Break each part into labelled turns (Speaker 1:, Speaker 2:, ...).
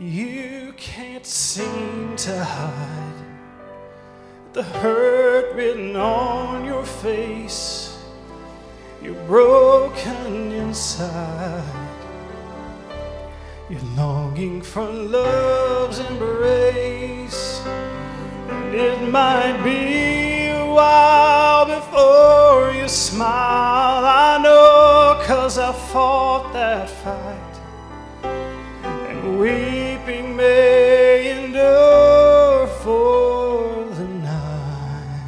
Speaker 1: You can't seem to hide the hurt written on your face. You're broken inside. You're longing for love's embrace. And it might be a while before you smile. I know, cause I fought that fight. And weeping may endure for the night.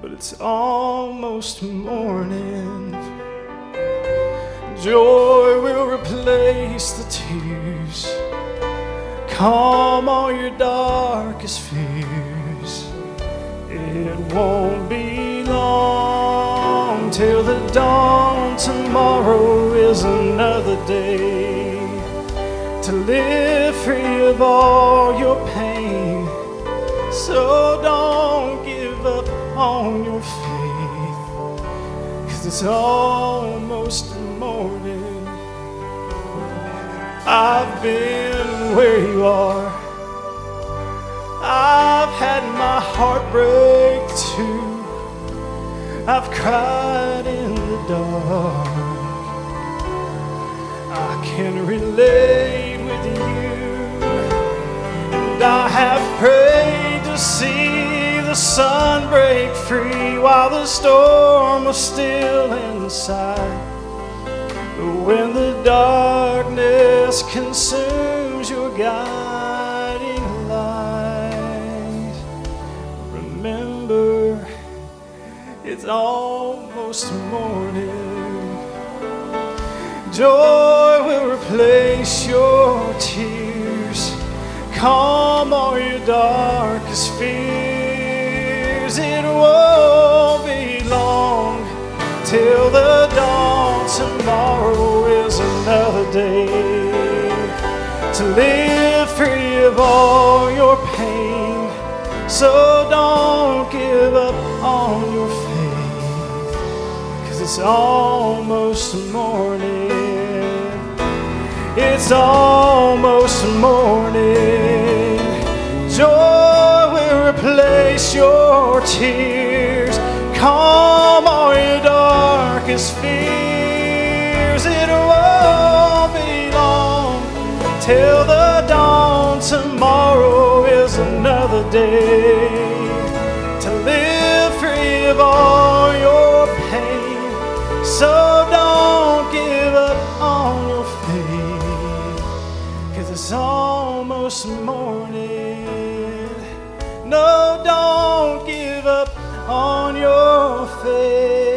Speaker 1: But it's almost morning. Joy will replace the tears. Calm all your darkest fears. It won't be long till the dawn. Tomorrow is another day to live free of all your pain. So don't give up on your faith, cause it's almost morning. I've been where you are. I've had my heart break too. I've cried in the dark. I can relate have prayed to see the sun break free while the storm was still inside. But when the darkness consumes your guiding light, remember it's almost morning. Joy will replace your tears, calm all your darkest fears. It won't be long till the dawn. Tomorrow is another day to live free of all your pain. So don't give up on your faith, cause it's almost morning. It's almost morning. Replace your tears. Calm all your darkest fears. It won't be long till the dawn. Tomorrow is another day to live free of all your pain. So don't give up on your faith, cause it's almost morning. No, don't give up on your faith,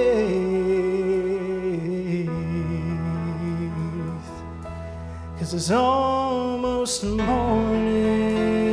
Speaker 1: cause it's almost morning.